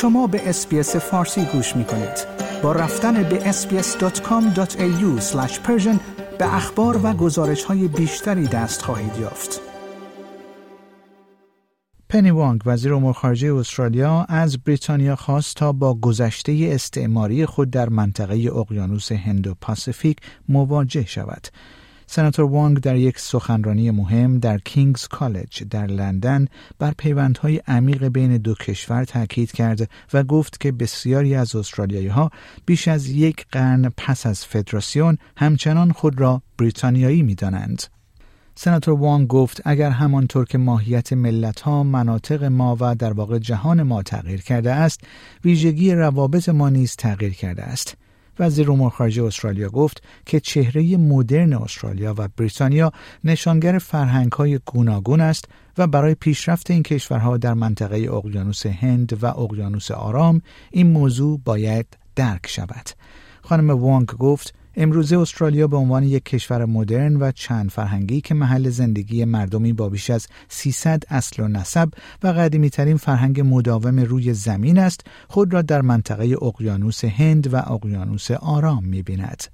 شما به SBS فارسی گوش می کنید. با رفتن به sbs.com.au به اخبار و گزارش های بیشتری دست خواهید یافت. پنی وانگ وزیر امور خارجه استرالیا از بریتانیا خواست تا با گذشته استعماری خود در منطقه اقیانوس هند و پاسیفیک مواجه شود. سناتور وانگ در یک سخنرانی مهم در کینگز کالج در لندن بر پیوندهای عمیق بین دو کشور تاکید کرد و گفت که بسیاری از استرالیایی ها بیش از یک قرن پس از فدراسیون همچنان خود را بریتانیایی می دانند. سناتور وانگ گفت اگر همانطور که ماهیت ملت ها مناطق ما و در واقع جهان ما تغییر کرده است ویژگی روابط ما نیز تغییر کرده است وزیر امور خارجه استرالیا گفت که چهره مدرن استرالیا و بریتانیا نشانگر فرهنگ های گوناگون است و برای پیشرفت این کشورها در منطقه اقیانوس هند و اقیانوس آرام این موضوع باید درک شود. خانم وانگ گفت امروزه استرالیا به عنوان یک کشور مدرن و چند فرهنگی که محل زندگی مردمی با بیش از 300 اصل و نسب و قدیمی ترین فرهنگ مداوم روی زمین است خود را در منطقه اقیانوس هند و اقیانوس آرام می بیند.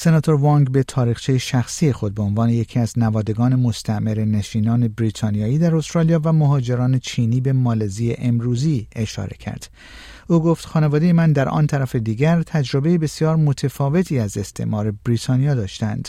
سناتور وانگ به تاریخچه شخصی خود به عنوان یکی از نوادگان مستعمر نشینان بریتانیایی در استرالیا و مهاجران چینی به مالزی امروزی اشاره کرد. او گفت خانواده من در آن طرف دیگر تجربه بسیار متفاوتی از استعمار بریتانیا داشتند.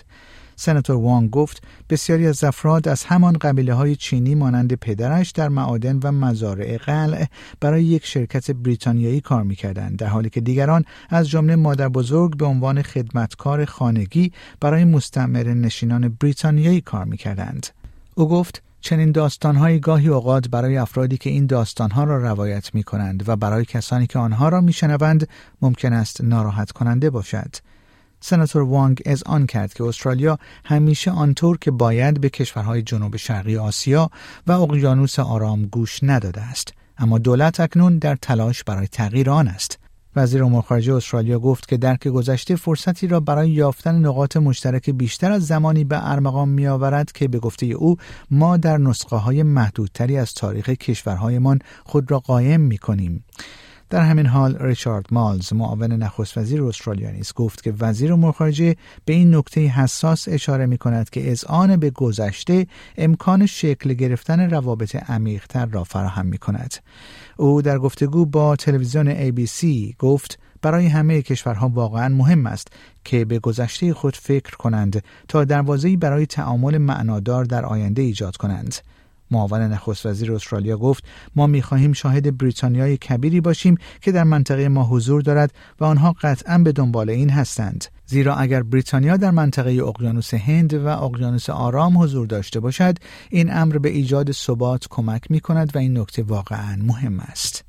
سناتور وانگ گفت بسیاری از افراد از همان قبیله های چینی مانند پدرش در معادن و مزارع قلع برای یک شرکت بریتانیایی کار می‌کردند در حالی که دیگران از جمله مادر بزرگ به عنوان خدمتکار خانگی برای مستعمر نشینان بریتانیایی کار می‌کردند. او گفت چنین داستانهایی گاهی اوقات برای افرادی که این داستانها را روایت می کنند و برای کسانی که آنها را می شنوند ممکن است ناراحت کننده باشد. سناتور وانگ از آن کرد که استرالیا همیشه آنطور که باید به کشورهای جنوب شرقی آسیا و اقیانوس آرام گوش نداده است اما دولت اکنون در تلاش برای تغییر آن است وزیر امور خارجه استرالیا گفت که درک گذشته فرصتی را برای یافتن نقاط مشترک بیشتر از زمانی به ارمغان می آورد که به گفته او ما در نسخه های محدودتری از تاریخ کشورهایمان خود را قایم می کنیم. در همین حال ریچارد مالز معاون نخست وزیر استرالیا نیز گفت که وزیر امور خارجه به این نکته حساس اشاره می کند که آن به گذشته امکان شکل گرفتن روابط عمیقتر را فراهم می کند. او در گفتگو با تلویزیون ABC گفت برای همه کشورها واقعا مهم است که به گذشته خود فکر کنند تا دروازه‌ای برای تعامل معنادار در آینده ایجاد کنند. معاون نخست وزیر استرالیا گفت ما می‌خواهیم شاهد بریتانیای کبیری باشیم که در منطقه ما حضور دارد و آنها قطعا به دنبال این هستند. زیرا اگر بریتانیا در منطقه اقیانوس هند و اقیانوس آرام حضور داشته باشد این امر به ایجاد ثبات کمک می کند و این نکته واقعا مهم است.